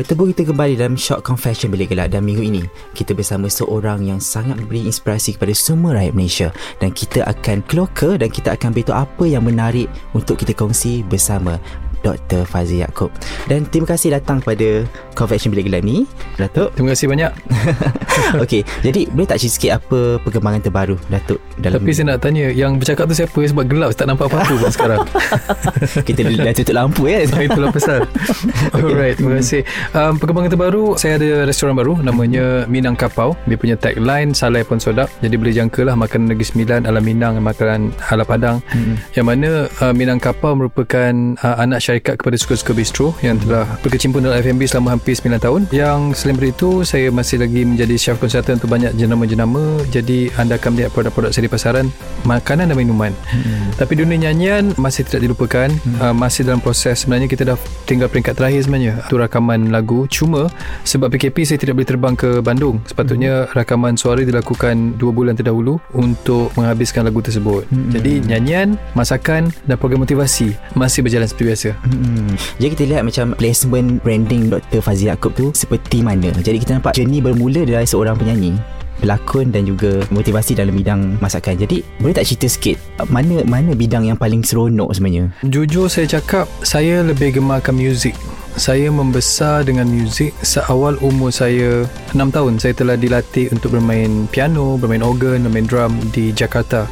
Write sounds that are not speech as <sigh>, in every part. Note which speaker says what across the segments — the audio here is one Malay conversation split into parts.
Speaker 1: Bertemu kita kembali dalam Shock Confession Bilik Gelap dan minggu ini kita bersama seorang yang sangat memberi inspirasi kepada semua rakyat Malaysia. Dan kita akan keloka dan kita akan beritahu apa yang menarik untuk kita kongsi bersama Dr. Fazil Yaakob. Dan terima kasih datang pada Confession Bilik Gelap ni, Datuk.
Speaker 2: Terima kasih banyak. <laughs>
Speaker 1: Okey, jadi boleh tak cerita sikit apa perkembangan terbaru Datuk dalam
Speaker 2: Tapi saya nak tanya Yang bercakap tu siapa Sebab gelap Tak nampak apa-apa pun sekarang <laughs>
Speaker 1: kita dah tutup lampu ya. <laughs>
Speaker 2: Itulah pasal Alright Terima kasih um, Perkembangan terbaru Saya ada restoran baru Namanya Minang Kapau Dia punya tagline Salai pun sodak Jadi boleh jangka lah Makanan Negeri Sembilan Ala Minang Makanan ala Padang hmm. Yang mana uh, Minang Kapau merupakan uh, Anak syarikat kepada Suka-Suka Bistro Yang telah berkecimpung dalam F&B Selama hampir 9 tahun. Yang selain itu Saya masih lagi menjadi chef consultant Untuk banyak jenama-jenama. Jadi anda akan melihat Produk-produk saya di pasaran Makanan dan minuman. Hmm. Tapi dunia nyanyian Masih tidak dilupakan. Hmm. uh, Masih dalam proses. Sebenarnya kita dah Tinggal peringkat terakhir sebenarnya Itu rakaman lagu. Cuma Sebab PKP saya tidak boleh terbang ke Bandung. Sepatutnya hmm. rakaman suara dilakukan 2 bulan terdahulu Untuk menghabiskan lagu tersebut. Hmm. Jadi nyanyian Masakan Dan program motivasi Masih berjalan seperti biasa
Speaker 1: Hmm. Jadi kita lihat macam placement branding Dr. Fazil Yaakob tu seperti mana. Jadi kita nampak journey bermula dari seorang penyanyi pelakon dan juga motivasi dalam bidang masakan. Jadi boleh tak cerita sikit mana mana bidang yang paling seronok sebenarnya?
Speaker 2: Jujur saya cakap Saya lebih gemarkan muzik saya membesar dengan muzik seawal umur saya 6 tahun saya telah dilatih untuk bermain piano, bermain organ, bermain drum di Jakarta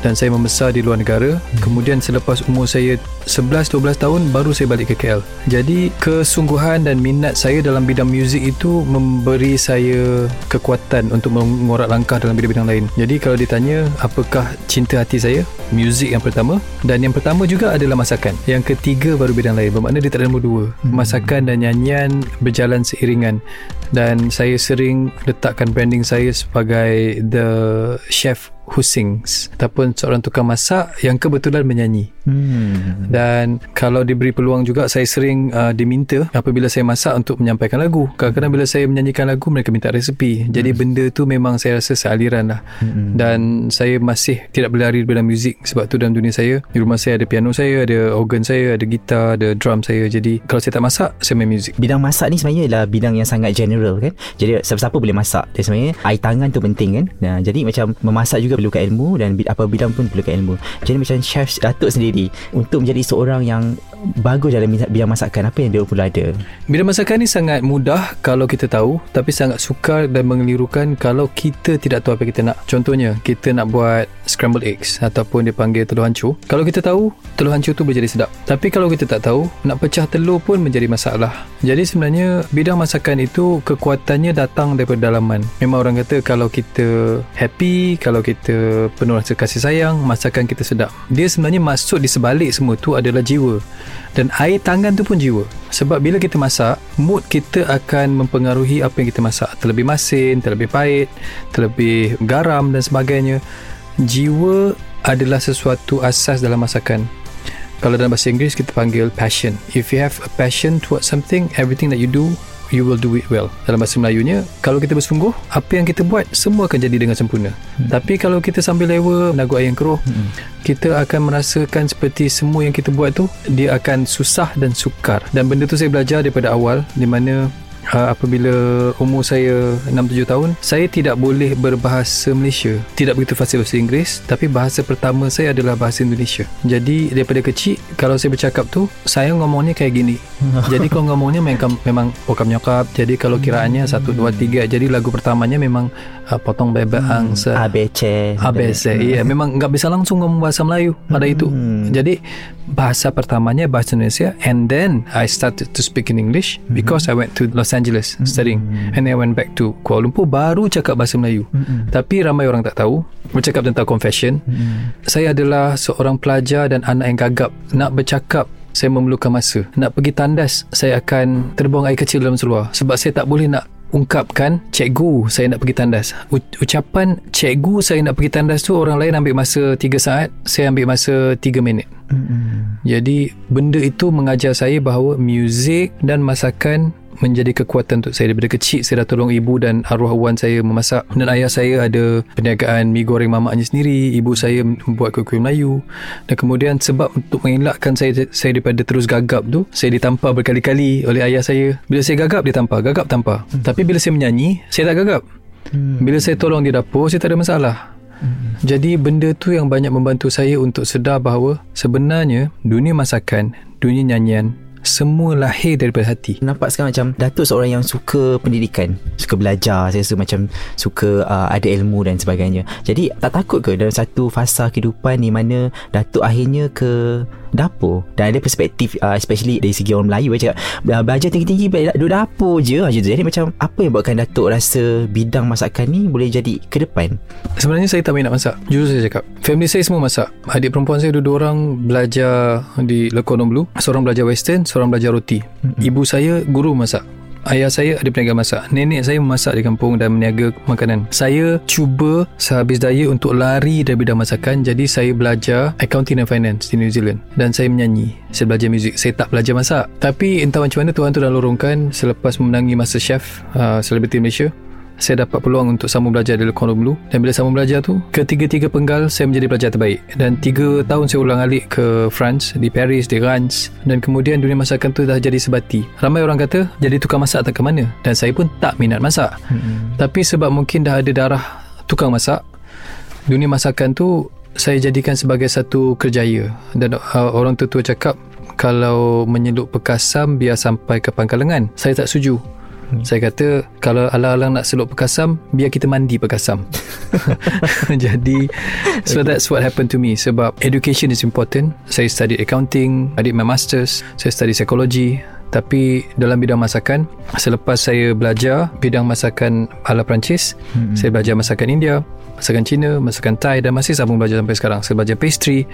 Speaker 2: dan saya membesar di luar negara hmm. kemudian selepas umur saya 11-12 tahun baru saya balik ke KL jadi kesungguhan dan minat saya dalam bidang muzik itu memberi saya kekuatan untuk mengorak langkah dalam bidang-bidang lain. Jadi kalau ditanya apakah cinta hati saya? Muzik yang pertama. Dan yang pertama juga adalah masakan. Yang ketiga baru bidang lain. Bermakna dia tak ada nombor dua. Hmm. masakan dan nyanyian berjalan seiringan. Dan saya sering letakkan branding saya sebagai the chef who sings. Ataupun seorang tukang masak yang kebetulan menyanyi. Hmm. Dan kalau diberi peluang juga saya sering uh, diminta apabila saya masak untuk menyampaikan lagu. Kadang-kadang bila saya menyanyikan lagu mereka minta resepi. Hmm. Jadi benda tu memang saya rasa sealiran lah. Hmm. Dan saya masih tidak berlari dalam muzik sebab tu dalam dunia saya di rumah saya ada piano saya, ada organ saya, ada gitar, ada drum saya. Jadi kalau saya tak masak saya main muzik.
Speaker 1: Bidang masak ni sebenarnya adalah bidang yang sangat general kan. Jadi siapa-siapa boleh masak. Dan sebenarnya air tangan tu penting kan. Nah, jadi macam memasak juga perlukan ilmu dan apa bidang pun perlukan ilmu. Jadi macam chef Datuk sendiri untuk menjadi seorang yang bagus dalam bidang masakan apa yang dia perlu ada?
Speaker 2: Bidang masakan ni sangat mudah kalau kita tahu tapi sangat sukar dan mengelirukan kalau kita tidak tahu apa kita nak. Contohnya kita nak buat scrambled eggs ataupun dia panggil telur hancur. Kalau kita tahu telur hancur tu boleh jadi sedap. Tapi kalau kita tak tahu nak pecah telur pun menjadi masalah. Jadi sebenarnya bidang masakan itu kekuatannya datang daripada dalaman. Memang orang kata kalau kita happy, kalau kita penuh rasa kasih sayang, masakan kita sedap. Dia sebenarnya masuk di sebalik semua tu adalah jiwa. Dan air tangan tu pun jiwa. Sebab bila kita masak, mood kita akan mempengaruhi apa yang kita masak. Terlebih masin, terlebih pahit, terlebih garam dan sebagainya. Jiwa adalah sesuatu asas dalam masakan. Kalau dalam bahasa Inggeris kita panggil passion. If you have a passion towards something, everything that you do you will do it well. Dalam bahasa Melayunya, kalau kita bersungguh, apa yang kita buat semua akan jadi dengan sempurna. Hmm. Tapi kalau kita sambil lewa menagut yang keruh, hmm. kita akan merasakan seperti semua yang kita buat tu dia akan susah dan sukar. Dan benda tu saya belajar daripada awal di mana uh, apabila umur saya 6-7 tahun saya tidak boleh berbahasa Malaysia. Tidak begitu fasih bahasa Inggeris tapi bahasa pertama saya adalah bahasa Indonesia. Jadi daripada kecil kalau saya bercakap tu saya ngomongnya kayak gini. <laughs> Jadi kalau ngomongnya memang memang pokam nyokap. Jadi kalau kiraannya 1 2 3 jadi lagu pertamanya memang uh, potong bebek angsa.
Speaker 1: ABC
Speaker 2: ABC iya. Memang nggak bisa langsung ngomong bahasa Melayu pada itu. Jadi bahasa pertamanya bahasa Indonesia and then I started to speak in English because I went to Los Angeles studying and then I went back to Kuala Lumpur baru cakap bahasa Melayu. Tapi ramai orang tak tahu bercakap tentang confession. Saya adalah seorang pelajar dan anak yang gagap. Nak bercakap saya memerlukan masa. Nak pergi tandas saya akan terbuang air kecil dalam seluar. Sebab saya tak boleh nak ungkapkan cikgu saya nak pergi tandas. U- ucapan cikgu saya nak pergi tandas tu orang lain ambil masa 3 saat saya ambil masa 3 minit. Jadi benda itu mengajar saya bahawa muzik dan masakan menjadi kekuatan untuk saya. Daripada kecil saya dah tolong ibu dan arwah wan saya memasak. Dan ayah saya ada perniagaan mi goreng mamaknya sendiri. Ibu saya membuat kuih-kuih Melayu. Dan kemudian sebab untuk mengelakkan saya saya daripada terus gagap tu saya ditampar berkali-kali oleh ayah saya. Bila saya gagap dia tampar. Gagap tampar. Tapi bila saya menyanyi saya tak gagap. Bila saya tolong di dapur saya tak ada masalah. Jadi benda tu yang banyak membantu saya untuk sedar bahawa sebenarnya dunia masakan, dunia nyanyian semua lahir daripada hati.
Speaker 1: Nampak sekarang macam Datuk seorang yang suka pendidikan Suka belajar Saya rasa macam Suka uh, ada ilmu dan sebagainya Jadi tak takut ke Dalam satu fasa kehidupan Ni mana Datuk akhirnya ke Dapur Dan ada perspektif uh, Especially dari segi orang Melayu Cakap "Dah Belajar tinggi-tinggi Duduk dapur je macam tu. Jadi macam Apa yang buatkan Datuk rasa Bidang masakan ni Boleh jadi ke depan
Speaker 2: Sebenarnya saya tak minat masak. Jujur saya cakap. Family saya semua masak. Adik perempuan saya dua orang belajar di Le Cordon Bleu. Seorang belajar western, seorang belajar roti. Ibu saya guru masak. Ayah saya ada perniagaan masak. Nenek saya memasak di kampung dan meniaga makanan. Saya cuba sehabis daya untuk lari dari bidang masakan. Jadi saya belajar accounting and finance di New Zealand. Dan saya menyanyi. Saya belajar muzik. Saya tak belajar masak. Tapi entah macam mana Tuhan tu dah lorongkan selepas memenangi Masterchef uh, Celebrity Malaysia saya dapat peluang untuk sambung belajar di Le Cordon Bleu dan bila sambung belajar tu ketiga-tiga penggal saya menjadi pelajar terbaik. Dan tiga tahun saya ulang alik ke France di Paris di Reims. Dan kemudian dunia masakan tu dah jadi sebati. Ramai orang kata jadi tukang masak tak ke mana? Dan saya pun tak minat masak. Hmm. tapi sebab mungkin dah ada darah tukang masak dunia masakan tu saya jadikan sebagai satu kerjaya. Dan uh, orang tua-tua cakap kalau menyelup pekasam biar sampai ke pangkal lengan saya tak setuju Hmm. Saya kata kalau alang-alang nak seluk pekasam, biar kita mandi pekasam. <laughs> <laughs> Jadi so that's what happened to me sebab education is important. Saya study accounting, I did my masters, saya study psychology. Tapi dalam bidang masakan Selepas saya belajar Bidang masakan ala Perancis hmm. Saya belajar masakan India Masakan Cina Masakan Thai Dan masih sambung belajar sampai sekarang Saya belajar pastry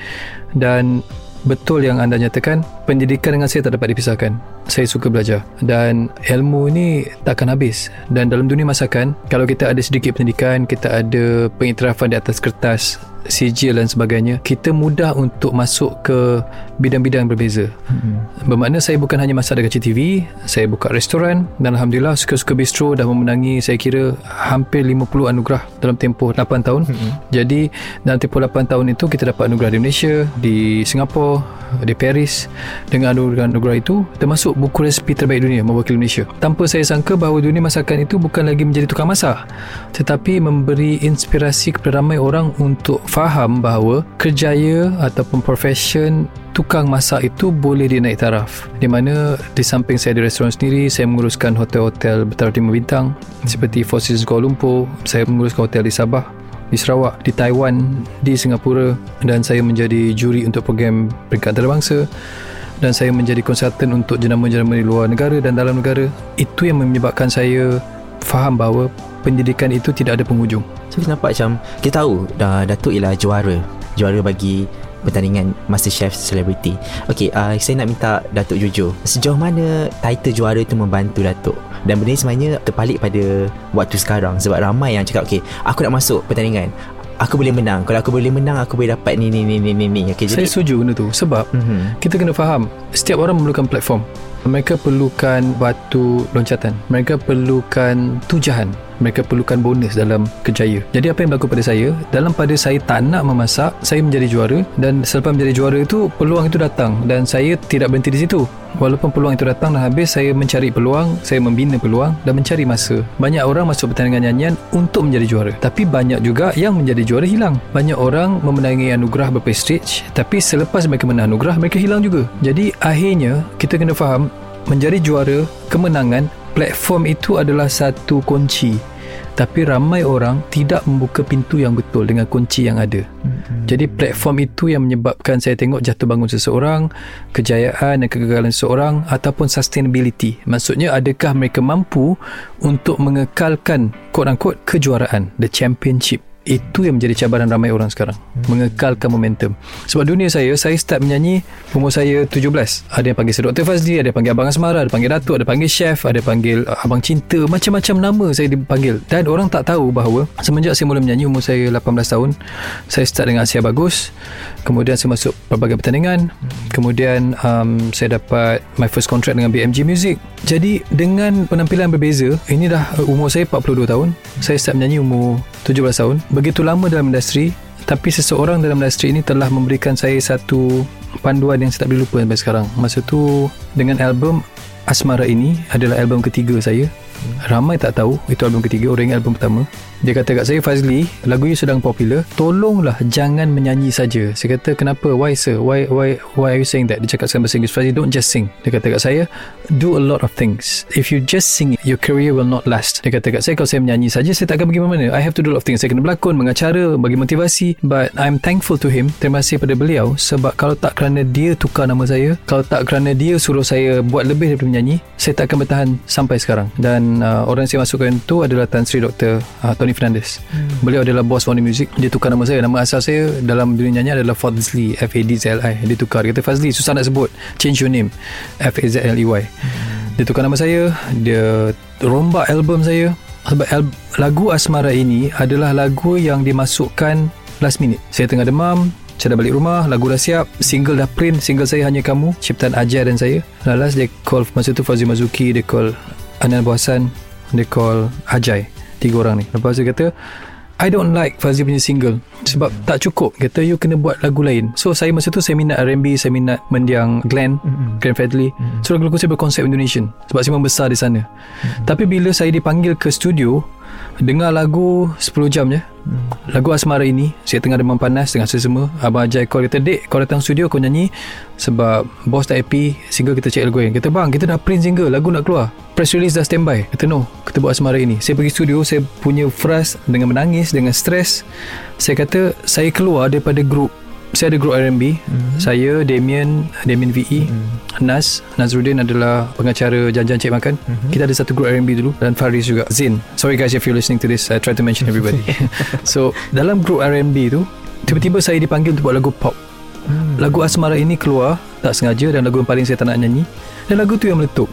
Speaker 2: Dan betul yang anda nyatakan pendidikan dengan saya tak dapat dipisahkan. Saya suka belajar. Dan ilmu ni takkan habis. Dan dalam dunia masakan kalau kita ada sedikit pendidikan kita ada pengiktirafan di atas kertas sijil dan sebagainya kita mudah untuk masuk ke bidang-bidang berbeza hmm. bermakna saya bukan hanya masak dekat CTV saya buka restoran dan Alhamdulillah suka-suka bistro dah memenangi saya kira hampir 50 anugerah dalam tempoh 8 tahun hmm. jadi dalam tempoh 8 tahun itu kita dapat anugerah di Malaysia di Singapura di Paris dengan anugerah-anugerah itu termasuk buku resepi terbaik dunia mewakili Malaysia tanpa saya sangka bahawa dunia masakan itu bukan lagi menjadi tukang masak tetapi memberi inspirasi kepada ramai orang untuk faham bahawa kerjaya ataupun profession tukang masak itu boleh dinaik taraf di mana di samping saya ada restoran sendiri saya menguruskan hotel-hotel bertaraf 5 bintang seperti Four Seasons Kuala Lumpur saya menguruskan hotel di Sabah di Sarawak, di Taiwan, di Singapura dan saya menjadi juri untuk program peringkat antarabangsa dan saya menjadi konsultan untuk jenama-jenama di luar negara dan dalam negara. Itu yang menyebabkan saya faham bahawa pendidikan itu tidak ada penghujung.
Speaker 1: So kita nampak macam Kita tahu dah, Datuk ialah juara Juara bagi pertandingan MasterChef Celebrity Okay uh, Saya nak minta Datuk jujur Sejauh mana title juara itu membantu Datuk Dan benda ni sebenarnya terpalit pada waktu sekarang Sebab ramai yang cakap Okay aku nak masuk pertandingan Aku boleh menang Kalau aku boleh menang Aku boleh dapat ni ni ni ni ni, ni. Okay,
Speaker 2: Saya setuju benda tu Sebab
Speaker 1: Mhm.
Speaker 2: kita kena faham Setiap orang memerlukan platform Mereka perlukan batu loncatan. Mereka perlukan tujahan. Mereka perlukan bonus dalam kejaya. Jadi apa yang berlaku pada saya, dalam pada saya tak nak memasak, saya menjadi juara dan selepas menjadi juara itu, peluang itu datang dan saya tidak berhenti di situ. Walaupun peluang itu datang dan habis, saya mencari peluang, saya membina peluang dan mencari masa. Banyak orang masuk pertandingan nyanyian untuk menjadi juara. Tapi banyak juga yang menjadi juara hilang. Banyak orang memenangi anugerah berprestige, tapi selepas mereka menang anugerah, mereka hilang juga. Jadi akhirnya, kita kena faham, menjadi juara, kemenangan, platform itu adalah satu kunci tapi ramai orang tidak membuka pintu yang betul dengan kunci yang ada. Mm-hmm. Jadi platform itu yang menyebabkan saya tengok jatuh bangun seseorang, kejayaan dan kegagalan seseorang ataupun sustainability. Maksudnya adakah mereka mampu untuk mengekalkan quote unquote kejuaraan, the championship itu yang menjadi cabaran ramai orang sekarang. Hmm. mengekalkan momentum. Sebab dunia saya saya start menyanyi umur saya 17 ada yang panggil saya Dr. Fazli ada yang panggil Abang Asmara ada panggil Datuk ada panggil Chef ada panggil uh, Abang Cinta. Macam-macam nama saya dipanggil. Dan orang tak tahu bahawa semenjak saya mula menyanyi umur saya 18 tahun saya start dengan Asia Bagus. Kemudian saya masuk pelbagai pertandingan. Hmm. kemudian um, saya dapat my first contract dengan BMG Music. Jadi dengan penampilan berbeza ini dah uh, umur saya 42 tahun. Saya start menyanyi umur 17 tahun begitu lama dalam industri tapi seseorang dalam industri ini telah memberikan saya satu panduan yang saya tak boleh lupa sampai sekarang. Masa tu dengan album Asmara ini adalah album ketiga saya ramai tak tahu itu album ketiga orang ingat album pertama. Dia kata kat saya Fazli lagu ini sedang popular. Tolonglah jangan menyanyi saja. Saya kata kenapa? Why sir? Why why why are you saying that? Dia cakap sekarang bahasa Inggeris. Fazli don't just sing. Dia kata kat saya do a lot of things. If you just sing your career will not last. Dia kata kat saya kalau saya menyanyi saja saya tak akan pergi mana I have to do a lot of things. Saya kena berlakon mengacara bagi motivasi. But I'm thankful to him. Terima kasih pada beliau. Sebab kalau tak kerana dia tukar nama saya kalau tak kerana dia suruh saya buat lebih daripada menyanyi saya tak akan bertahan sampai sekarang. Dan uh, orang yang saya masukkan itu adalah Tan Sri Dr. Uh, Tony Fernandez. Hmm. Beliau adalah bos Warner Music. Dia tukar nama saya. Nama asal saya dalam dunia nyanyi adalah Fadzli. F-A-D-Z-L-I. Dia tukar. Dia kata Fadzli. Susah nak sebut. Change your name. F-A-Z-L-E-Y. Hmm. Dia tukar nama saya. Dia rombak album saya. Sebab al- lagu Asmara ini adalah lagu yang dimasukkan last minute. Saya tengah demam. Saya dah balik rumah. Lagu dah siap. Single dah print. Single saya Hanya Kamu. Ciptaan Ajar dan saya. Lalas dia call masa tu Fazli Mazuki. Dia call Anan Bohasan. Dia call Ajay tiga orang ni lepas tu kata I don't like Fazli punya single sebab tak cukup kata you kena buat lagu lain. So saya masa tu saya minat R&B saya minat mendiang Glenn mm-hmm. Glenn Fredly mm-hmm. so lagu-lagu saya berkonsep Indonesian sebab saya membesar di sana. Mm-hmm. tapi bila saya dipanggil ke studio dengar lagu 10 jam je. Mm. lagu Asmara ini saya tengah demam panas dengan sesama Abang Ajay call kata dek kau datang studio kau nyanyi. Sebab bos tak happy single kita check lagu yang kata bang kita dah print single lagu nak keluar. Press release dah standby. Kata no kita buat asmara ini. Saya pergi studio saya punya frust dengan menangis dengan stres saya kata saya keluar daripada grup saya ada grup R&B mm-hmm. saya Damien Damien VE mm-hmm. Nas Nazruddin adalah pengacara janjian cek makan mm-hmm. kita ada satu grup R&B dulu dan Faris juga Zin sorry guys if you're listening to this I try to mention everybody <laughs> so dalam grup R&B tu tiba-tiba saya dipanggil untuk buat lagu pop mm. lagu Asmara ini keluar tak sengaja dan lagu yang paling saya tak nak nyanyi dan lagu tu yang meletup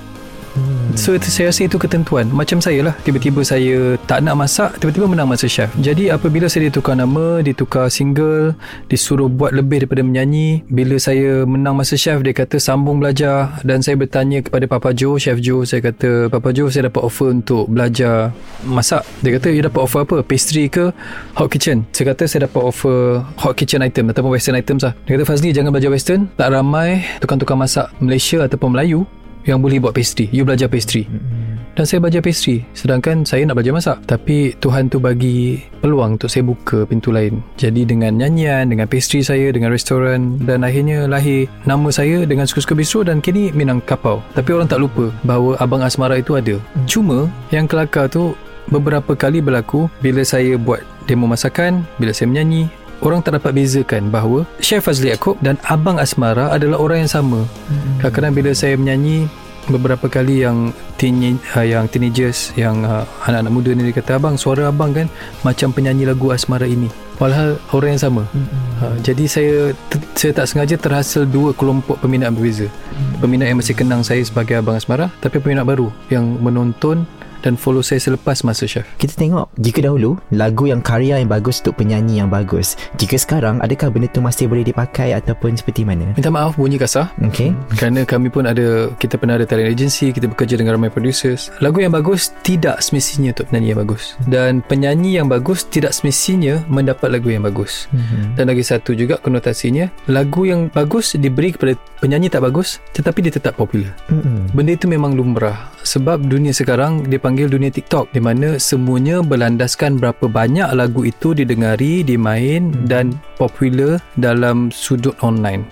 Speaker 2: Hmm. So saya rasa itu ketentuan. Macam saya lah Tiba-tiba saya tak nak masak Tiba-tiba menang masa chef. Jadi apabila saya ditukar nama Ditukar single Disuruh buat lebih daripada menyanyi Bila saya menang masa chef Dia kata sambung belajar. Dan saya bertanya kepada Papa Joe Chef Joe Saya kata Papa Joe saya dapat offer untuk belajar masak. Dia kata you dapat offer apa? Pastry ke? Hot kitchen? Saya kata saya dapat offer hot kitchen item Ataupun western items lah. Dia kata Fazli jangan belajar western. Tak ramai tukang-tukang masak Malaysia ataupun Melayu yang boleh buat pastry. You belajar pastry. Mm-hmm. dan saya belajar pastry. Sedangkan saya nak belajar masak. Tapi Tuhan tu bagi peluang untuk saya buka pintu lain. Jadi dengan nyanyian dengan pastry saya dengan restoran. Dan akhirnya lahir nama saya dengan suka-suka bistro dan kini Minang Kapau. Tapi orang tak lupa bahawa Abang Asmara itu ada. Cuma yang kelakar tu beberapa kali berlaku bila saya buat demo masakan bila saya menyanyi orang tak dapat bezakan bahawa Chef Fazli Yaakob dan Abang Asmara adalah orang yang sama. Hmm. Kadang-kadang bila saya menyanyi beberapa kali yang teen, uh, yang teenagers yang uh, anak-anak muda ni dia kata abang suara abang kan macam penyanyi lagu Asmara ini. Walhal orang yang sama. Hmm. Uh, jadi saya t- saya tak sengaja terhasil dua kelompok peminat berbeza. Hmm. Peminat yang masih kenang saya sebagai Abang Asmara tapi peminat baru yang menonton dan follow saya selepas masa chef.
Speaker 1: Kita tengok jika dahulu lagu yang karya yang bagus untuk penyanyi yang bagus. Jika sekarang adakah benda tu masih boleh dipakai ataupun seperti mana?
Speaker 2: Minta maaf bunyi kasar.
Speaker 1: Okey.
Speaker 2: Kerana kami pun ada kita pernah ada talent agency, kita bekerja dengan ramai producers. Lagu yang bagus tidak semestinya untuk penyanyi yang bagus dan penyanyi yang bagus tidak semestinya mendapat lagu yang bagus.
Speaker 1: Mhm.
Speaker 2: Dan lagi satu juga konotasinya, lagu yang bagus diberi kepada penyanyi tak bagus tetapi dia tetap popular.
Speaker 1: Mm-mm.
Speaker 2: Benda itu memang lumrah sebab dunia sekarang dipanggil dunia TikTok di mana semuanya berlandaskan berapa banyak lagu itu didengari, dimain dan popular dalam sudut online.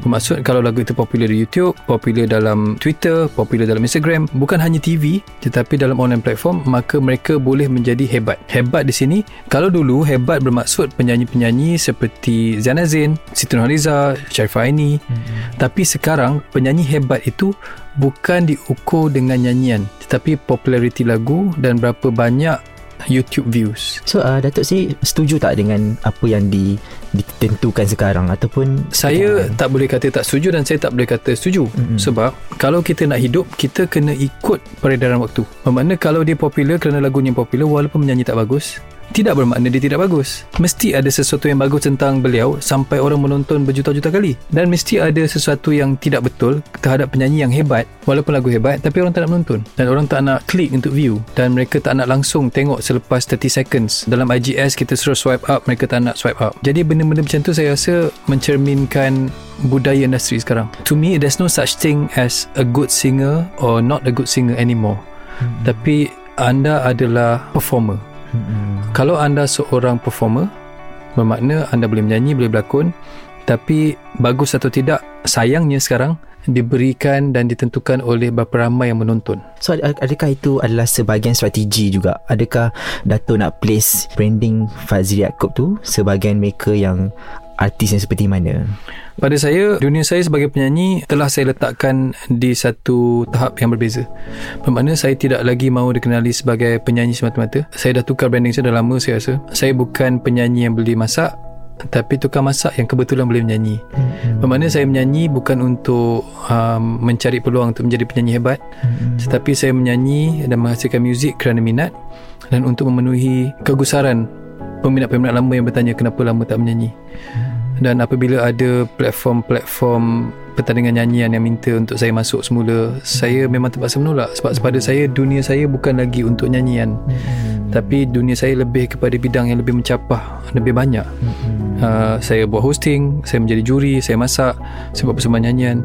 Speaker 2: Bermaksud kalau lagu itu popular di YouTube, popular dalam Twitter, popular dalam Instagram, bukan hanya TV tetapi dalam online platform maka mereka boleh menjadi hebat. Hebat di sini kalau dulu hebat bermaksud penyanyi-penyanyi seperti Zain Azin, Siti Nurhaliza, Sharifah Aini. Tapi sekarang penyanyi hebat itu bukan diukur dengan nyanyian tetapi populariti lagu dan berapa banyak YouTube views.
Speaker 1: So uh, Datuk saya setuju tak dengan apa yang di, ditentukan sekarang ataupun
Speaker 2: Saya tak boleh kata tak setuju dan saya tak boleh kata setuju
Speaker 1: Mm-mm.
Speaker 2: sebab kalau kita nak hidup kita kena ikut peredaran waktu. Bermakna kalau dia popular kerana lagunya popular walaupun menyanyi tak bagus tidak bermakna dia tidak bagus. Mesti ada sesuatu yang bagus tentang beliau sampai orang menonton berjuta-juta kali. Dan mesti ada sesuatu yang tidak betul terhadap penyanyi yang hebat walaupun lagu hebat tapi orang tak nak menonton. Dan orang tak nak klik untuk view dan mereka tak nak langsung tengok selepas 30 seconds. Dalam IGS kita suruh swipe up, mereka tak nak swipe up. Jadi benda-benda macam tu saya rasa mencerminkan budaya industri sekarang. To me, there's no such thing as a good singer or not a good singer anymore. Tapi anda adalah performer.
Speaker 1: Mm-mm.
Speaker 2: Kalau anda seorang performer, bermakna anda boleh menyanyi, boleh berlakon, tapi bagus atau tidak, sayangnya sekarang diberikan dan ditentukan oleh berapa ramai yang menonton.
Speaker 1: So ad- adakah itu adalah sebahagian strategi juga? Adakah Dato' nak place branding Fazli Yaakob tu sebahagian mereka yang artis yang seperti mana?
Speaker 2: Pada saya, dunia saya sebagai penyanyi telah saya letakkan di satu tahap yang berbeza. Bermakna saya tidak lagi mahu dikenali sebagai penyanyi semata-mata. Saya dah tukar branding saya dah lama saya rasa. Saya bukan penyanyi yang boleh masak, tapi tukar masak yang kebetulan boleh menyanyi. Bermakna saya menyanyi bukan untuk um, mencari peluang untuk menjadi penyanyi hebat, tetapi saya menyanyi dan menghasilkan muzik kerana minat dan untuk memenuhi kegusaran peminat-peminat lama yang bertanya kenapa lama tak menyanyi. Dan apabila ada platform-platform pertandingan nyanyian yang minta untuk saya masuk semula, saya memang terpaksa menolak sebab pada saya dunia saya bukan lagi untuk nyanyian. Tapi dunia saya lebih kepada bidang yang lebih mencapah, lebih banyak. Uh, saya buat hosting, saya menjadi juri, saya masak, saya buat persembahan nyanyian.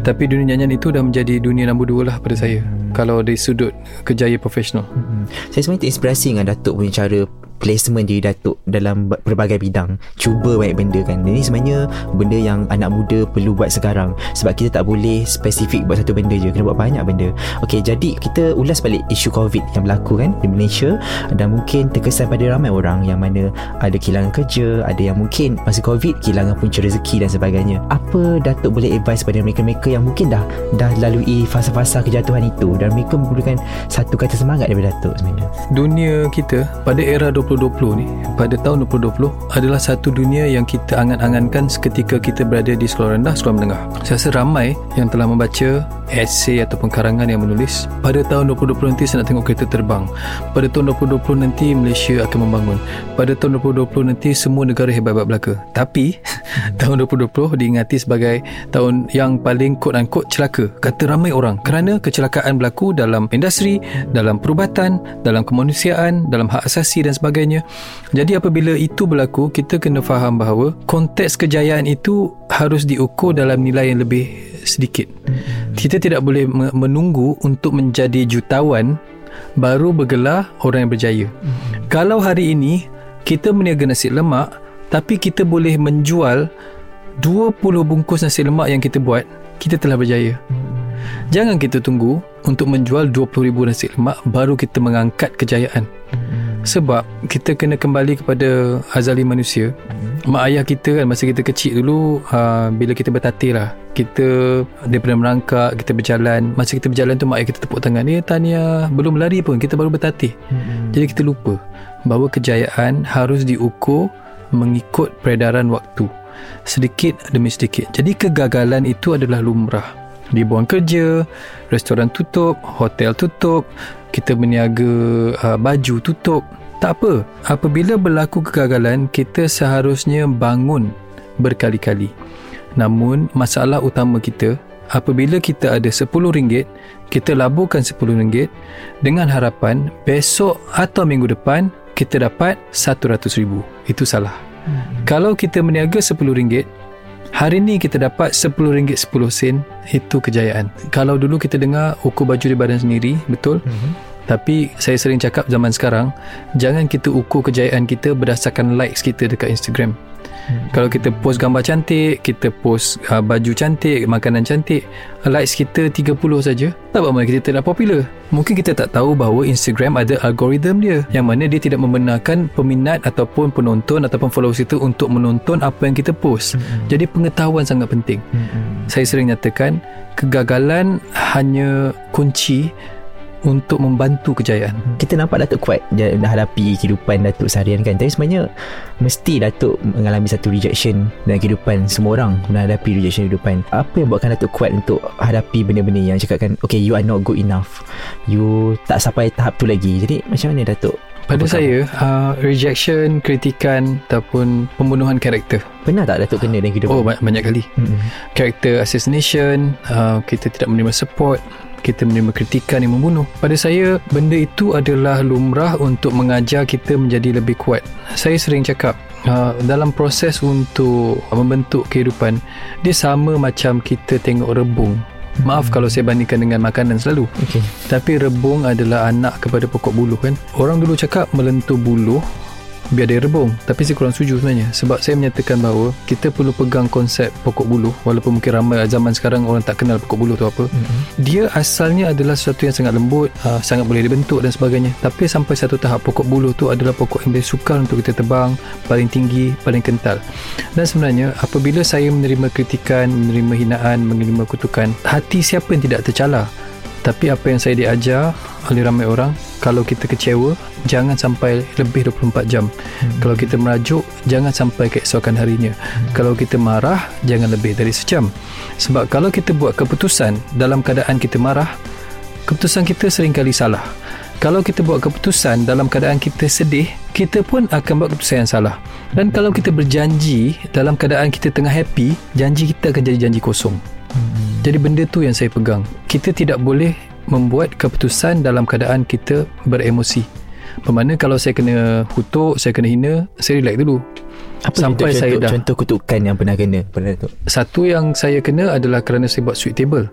Speaker 2: Tapi dunia nyanyian itu dah menjadi dunia nombor dua lah pada saya. Kalau dari sudut kerjaya profesional.
Speaker 1: Hmm. Saya sebenarnya terinspirasi dengan Datuk punya cara placement diri Datuk dalam ba- berbagai bidang. Cuba banyak benda kan. Ini sebenarnya benda yang anak muda perlu buat sekarang. Sebab kita tak boleh spesifik buat satu benda je. Kena buat banyak benda. Ok jadi kita ulas balik isu COVID yang berlaku kan di Malaysia. Dan mungkin terkesan pada ramai orang yang mana ada kehilangan kerja ada yang mungkin masa COVID kehilangan punca rezeki dan sebagainya. Apa Datuk boleh advice pada mereka-mereka yang mungkin dah dah lalui fasa-fasa kejatuhan itu? Dan mereka memerlukan satu kata semangat daripada Datuk sebenarnya.
Speaker 2: Dunia kita pada era 2020 ni, pada tahun 2020 adalah satu dunia yang kita angan-angankan seketika kita berada di sekolah rendah, sekolah menengah. Saya rasa ramai yang telah membaca esei ataupun karangan yang menulis pada tahun 2020 nanti saya nak tengok kereta terbang. Pada tahun 2020 nanti Malaysia akan membangun. Pada tahun 2020 nanti semua negara hebat-hebat belaka. Tapi <laughs> tahun 2020 diingati sebagai tahun yang paling quote unquote celaka. Kata ramai orang kerana kecelakaan berlaku dalam industri, dalam perubatan, dalam kemanusiaan, dalam hak asasi dan sebagainya. Jadi apabila itu berlaku, kita kena faham bahawa konteks kejayaan itu harus diukur dalam nilai yang lebih sedikit. Kita tidak boleh me- menunggu untuk menjadi jutawan baru bergelar orang yang berjaya. Kalau hari ini kita meniaga nasi lemak tapi kita boleh menjual 20 bungkus nasi lemak yang kita buat, kita telah berjaya. Jangan kita tunggu untuk menjual 20,000 nasi lemak baru kita mengangkat kejayaan. Sebab kita kena kembali kepada azali manusia. Mak ayah kita kan masa kita kecil dulu uh, bila kita bertatih lah. Kita daripada merangkak, kita berjalan. Masa kita berjalan tu mak ayah kita tepuk tangan. Eh Tania, belum lari pun. Kita baru bertatih. Jadi kita lupa bahawa kejayaan harus diukur mengikut peredaran waktu. Sedikit demi sedikit. Jadi kegagalan itu adalah lumrah. Dibuang kerja, restoran tutup, hotel tutup, kita berniaga uh, baju tutup. Tak apa. Apabila berlaku kegagalan, kita seharusnya bangun berkali-kali. Namun, masalah utama kita, apabila kita ada RM10, kita laburkan RM10 dengan harapan besok atau minggu depan kita dapat RM100,000. Itu salah. Hmm. Kalau kita berniaga RM10, hari ni kita dapat RM10.10 itu kejayaan. Kalau dulu kita dengar ukur baju di badan sendiri, betul? Hmm. Tapi saya sering cakap zaman sekarang, jangan kita ukur kejayaan kita berdasarkan likes kita dekat Instagram. Hmm. Kalau kita post gambar cantik, kita post uh, baju cantik, makanan cantik, likes kita 30 saja, tak apa kita tidak popular. Mungkin kita tak tahu bahawa Instagram ada algoritma dia yang mana dia tidak membenarkan peminat ataupun penonton ataupun followers itu untuk menonton apa yang kita post. Hmm. Jadi pengetahuan sangat penting. Hmm. Saya sering nyatakan kegagalan hanya kunci untuk membantu kejayaan.
Speaker 1: Kita nampak Datuk kuat dah hadapi kehidupan Datuk seharian kan. Tapi sebenarnya mesti Datuk mengalami satu rejection dalam kehidupan semua orang menghadapi rejection kehidupan. Apa yang buatkan Datuk kuat untuk hadapi benda-benda yang cakapkan okay you are not good enough. You tak sampai tahap tu lagi. Jadi macam mana Datuk
Speaker 2: pada Apa saya uh, rejection kritikan ataupun pembunuhan karakter
Speaker 1: pernah tak Datuk kena dalam kehidupan
Speaker 2: oh banyak kali mm-hmm. karakter assassination uh, kita tidak menerima support kita menerima kritikan yang membunuh. Pada saya, benda itu adalah lumrah untuk mengajar kita menjadi lebih kuat. Saya sering cakap, uh, dalam proses untuk membentuk kehidupan, dia sama macam kita tengok rebung. Maaf kalau saya bandingkan dengan makanan selalu. Okay. Tapi rebung adalah anak kepada pokok buluh kan. Orang dulu cakap melentur buluh biar dia rebung. Tapi saya kurang setuju sebenarnya. Sebab saya menyatakan bahawa kita perlu pegang konsep pokok buluh. Walaupun mungkin ramai zaman sekarang orang tak kenal pokok buluh tu apa. Mm-hmm. dia asalnya adalah sesuatu yang sangat lembut uh, sangat boleh dibentuk dan sebagainya. Tapi sampai satu tahap pokok buluh tu adalah pokok yang boleh sukar untuk kita tebang paling tinggi paling kental. Dan sebenarnya apabila saya menerima kritikan menerima hinaan menerima kutukan hati siapa yang tidak tercalar tapi apa yang saya diajar oleh ramai orang kalau kita kecewa jangan sampai lebih 24 jam. Hmm. kalau kita merajuk jangan sampai keesokan harinya. Hmm. kalau kita marah jangan lebih dari sejam. Sebab kalau kita buat keputusan dalam keadaan kita marah keputusan kita seringkali salah. Kalau kita buat keputusan dalam keadaan kita sedih kita pun akan buat keputusan yang salah. Dan kalau kita berjanji dalam keadaan kita tengah happy janji kita akan jadi janji kosong. Hmm. jadi benda tu yang saya pegang. Kita tidak boleh membuat keputusan dalam keadaan kita beremosi. Bermakna kalau saya kena kutuk, saya kena hina, saya relax dulu.
Speaker 1: Apa Sampai contoh, saya dah contoh kutukan yang pernah kena pernah tu.
Speaker 2: Satu yang saya kena adalah kerana saya buat sweet table.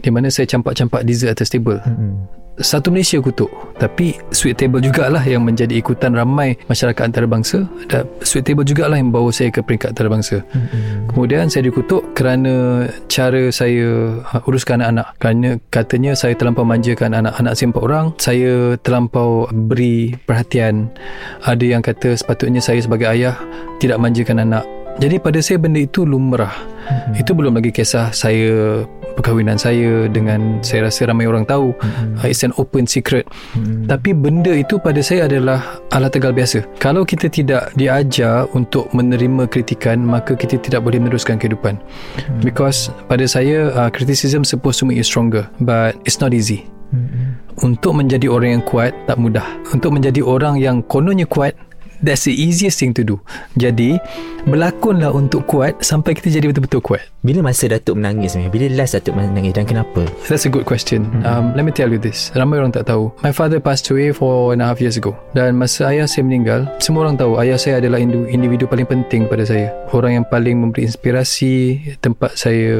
Speaker 2: Di mana saya campak-campak dessert atas table. Hmm satu Malaysia kutuk. Tapi Sweet Table jugalah yang menjadi ikutan ramai masyarakat antarabangsa dan Sweet Table jugalah yang membawa saya ke peringkat antarabangsa. Mm-hmm. kemudian saya dikutuk kerana cara saya uh, uruskan anak-anak. Kerana katanya saya terlampau manjakan anak-anak saya empat orang. Saya terlampau beri perhatian. Ada yang kata sepatutnya saya sebagai ayah tidak manjakan anak. Jadi pada saya benda itu lumrah. Mm-hmm. itu belum lagi kisah saya perkahwinan saya dengan saya rasa ramai orang tahu mm-hmm. it's an open secret mm-hmm. tapi benda itu pada saya adalah alat tegal biasa kalau kita tidak diajar untuk menerima kritikan maka kita tidak boleh meneruskan kehidupan mm-hmm. because pada saya uh, criticism supposed to make you stronger but it's not easy mm-hmm. untuk menjadi orang yang kuat tak mudah untuk menjadi orang yang kononnya kuat That's the easiest thing to do. Jadi, berlakonlah untuk kuat sampai kita jadi betul-betul kuat.
Speaker 1: Bila masa Datuk menangis ni? Bila last Datuk menangis dan kenapa?
Speaker 2: That's a good question. Mm-hmm. Um, let me tell you this. Ramai orang tak tahu. My father passed away four and a half years ago. Dan masa ayah saya meninggal, semua orang tahu ayah saya adalah individu paling penting pada saya. Orang yang paling memberi inspirasi, tempat saya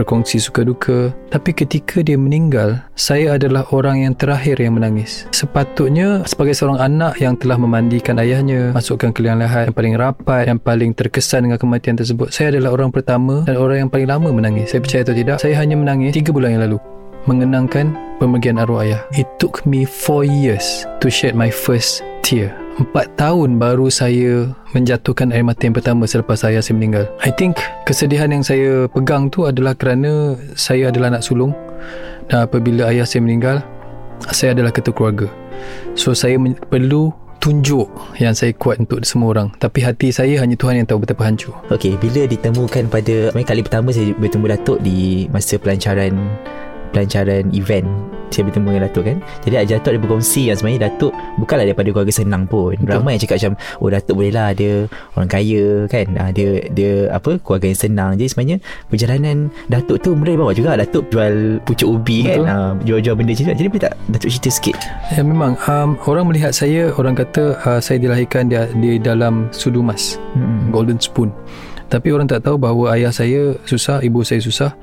Speaker 2: berkongsi suka duka. Tapi ketika dia meninggal, saya adalah orang yang terakhir yang menangis. Sepatutnya sebagai seorang anak yang telah memandikan ayahnya semuanya masukkan ke liang lahat yang paling rapat yang paling terkesan dengan kematian tersebut. Saya adalah orang pertama dan orang yang paling lama menangis. Saya percaya atau tidak saya hanya menangis 3 bulan yang lalu. Mengenangkan pemergian arwah ayah. It took me 4 years to shed my first tear. Empat tahun baru saya menjatuhkan air mata yang pertama selepas ayah saya meninggal. I think kesedihan yang saya pegang tu adalah kerana saya adalah anak sulung dan apabila ayah saya meninggal, saya adalah ketua keluarga. So saya perlu tunjuk yang saya kuat untuk semua orang. Tapi hati saya hanya Tuhan yang tahu betapa hancur.
Speaker 1: Okey, bila ditemukan pada kali pertama saya bertemu Datuk di masa pelancaran pelancaran event saya bertemu dengan Datuk kan? Jadi Haji Datuk ada berkongsi yang sebenarnya Datuk bukanlah daripada keluarga senang pun. Betul. ramai yang cakap macam oh Datuk boleh lah dia orang kaya kan? Ah, dia dia apa keluarga yang senang. Jadi sebenarnya perjalanan Datuk tu mula bawa juga. Datuk jual pucuk ubi
Speaker 2: Betul.
Speaker 1: kan jual-jual benda macam tu. Jadi boleh tak Datuk cerita sikit?
Speaker 2: Ya memang. Um, orang melihat saya orang kata uh, saya dilahirkan di, di dalam sudu emas
Speaker 1: hmm.
Speaker 2: golden spoon. Tapi orang tak tahu bahawa ayah saya susah ibu saya susah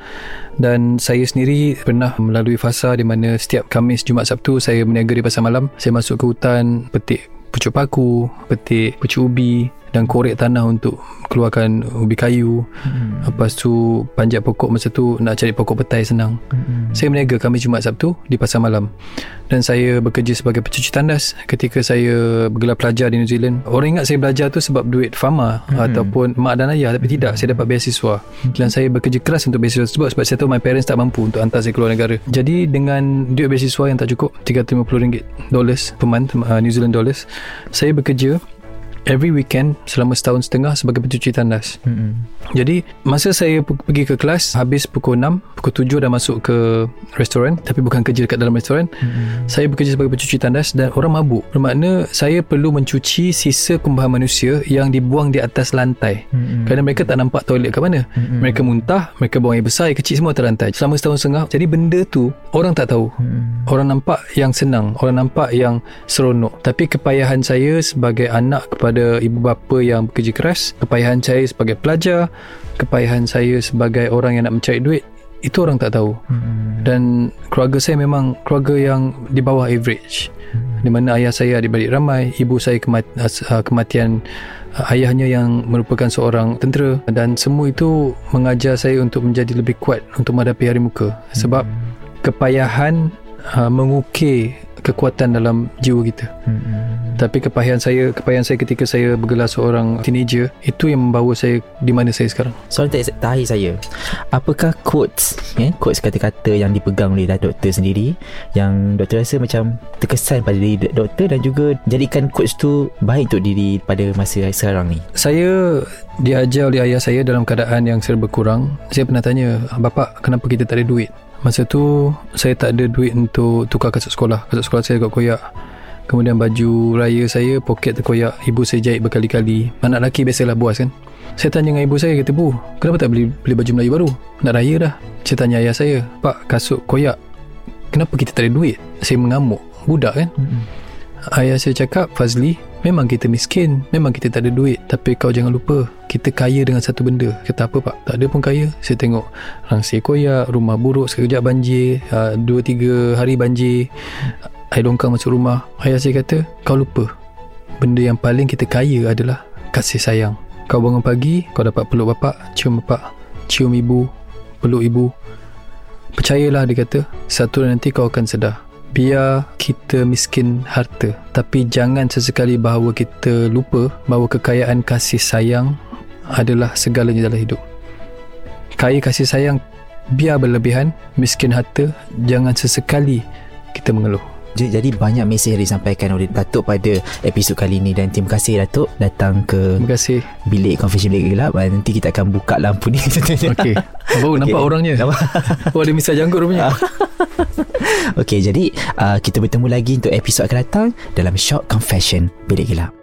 Speaker 2: dan saya sendiri pernah melalui fasa di mana setiap Khamis Jumaat Sabtu saya berniaga di pasar malam. Saya masuk ke hutan petik pucuk paku petik pucuk ubi dan korek tanah untuk keluarkan ubi kayu
Speaker 1: Hmm.
Speaker 2: lepas tu panjat pokok masa tu nak cari pokok petai senang
Speaker 1: Hmm.
Speaker 2: saya berniaga Khamis Jumaat Sabtu di pasar malam dan saya bekerja sebagai pencuci tandas ketika saya bergelar pelajar di New Zealand. Orang ingat saya belajar tu sebab duit fama
Speaker 1: Hmm.
Speaker 2: ataupun mak dan ayah tapi tidak saya dapat beasiswa. Dan saya bekerja keras untuk beasiswa tersebut sebab saya tahu my parents tak mampu untuk hantar saya keluar negara. Jadi dengan duit beasiswa yang tak cukup RM350 dollars per month uh, New Zealand dollars, saya bekerja every weekend selama setahun setengah sebagai pencuci tandas.
Speaker 1: Hmm.
Speaker 2: Jadi masa saya pergi ke kelas habis pukul 6, pukul 7 dah masuk ke restoran tapi bukan kerja dekat dalam restoran.
Speaker 1: Hmm.
Speaker 2: Saya bekerja sebagai pencuci tandas dan orang mabuk. Bermakna saya perlu mencuci sisa kumbahan manusia yang dibuang di atas lantai.
Speaker 1: Hmm.
Speaker 2: Kerana mereka tak nampak toilet kat mana.
Speaker 1: Hmm.
Speaker 2: Mereka muntah, mereka buang air besar, air kecil semua atas lantai. Selama setahun setengah. Jadi benda tu orang tak tahu.
Speaker 1: Hmm.
Speaker 2: Orang nampak yang senang, orang nampak yang seronok. Tapi kepayahan saya sebagai anak kepada ibu bapa yang bekerja keras, kepayahan saya sebagai pelajar, kepayahan saya sebagai orang yang nak mencari duit, itu orang tak tahu.
Speaker 1: Hmm.
Speaker 2: Dan keluarga saya memang keluarga yang di bawah average. Di mana ayah saya adik-beradik ramai, ibu saya kemat, uh, kematian uh, ayahnya yang merupakan seorang tentera dan semua itu mengajar saya untuk menjadi lebih kuat untuk menghadapi hari muka. Sebab kepayahan uh, mengukir kekuatan dalam jiwa kita.
Speaker 1: Hmm.
Speaker 2: Tapi kepayahan saya kepayahan saya ketika saya bergelar seorang teenager itu yang membawa saya di mana saya sekarang.
Speaker 1: Soalan ter- terakhir saya Apakah quotes eh, Quotes kata-kata yang dipegang oleh doktor sendiri Yang doktor rasa macam Terkesan pada diri doktor Dan juga jadikan quotes tu Baik untuk diri pada masa sekarang ni
Speaker 2: Saya diajar oleh ayah saya dalam keadaan yang serba kurang. Saya pernah tanya, "Bapak, kenapa kita tak ada duit?" Masa tu saya tak ada duit untuk tukar kasut sekolah. Kasut sekolah saya agak koyak. Kemudian baju raya saya poket terkoyak. Ibu saya jahit berkali-kali. Anak lelaki biasalah buas kan. Saya tanya dengan ibu saya kata, "Bu, kenapa tak beli beli baju Melayu baru? Nak raya dah." Saya tanya ayah saya, "Pak, kasut koyak. Kenapa kita tak ada duit?" Saya mengamuk. Budak kan? Ayah saya cakap Fazli Memang kita miskin Memang kita tak ada duit. Tapi kau jangan lupa Kita kaya dengan satu benda. Kata apa pak? Tak ada pun kaya. Saya tengok Rangsir koyak Rumah buruk Sekejap banjir uh, Dua tiga hari banjir Air longkang masuk rumah. Ayah saya kata Kau lupa Benda yang paling kita kaya adalah Kasih sayang. Kau bangun pagi Kau dapat peluk bapak Cium bapak Cium ibu Peluk ibu. Percayalah dia kata Satu nanti kau akan sedar Biar kita miskin harta. Tapi jangan sesekali bahawa kita lupa Bahawa kekayaan kasih sayang Adalah segalanya dalam hidup. Kaya kasih sayang Biar berlebihan Miskin harta Jangan sesekali kita mengeluh
Speaker 1: Jadi banyak mesej yang disampaikan oleh Datuk pada episod kali ini Dan terima kasih Datuk Datang ke
Speaker 2: Terima kasih.
Speaker 1: bilik confession bilik gelap. Nanti kita akan buka lampu ni. <laughs>
Speaker 2: Okey. Baru nampak
Speaker 1: Okey.
Speaker 2: orangnya.
Speaker 1: Nampak? <laughs>
Speaker 2: Oh ada misal janggut rupanya. <laughs>
Speaker 1: Okey, jadi uh, kita bertemu lagi untuk episod akan datang dalam Short Confession Bilik Gelap.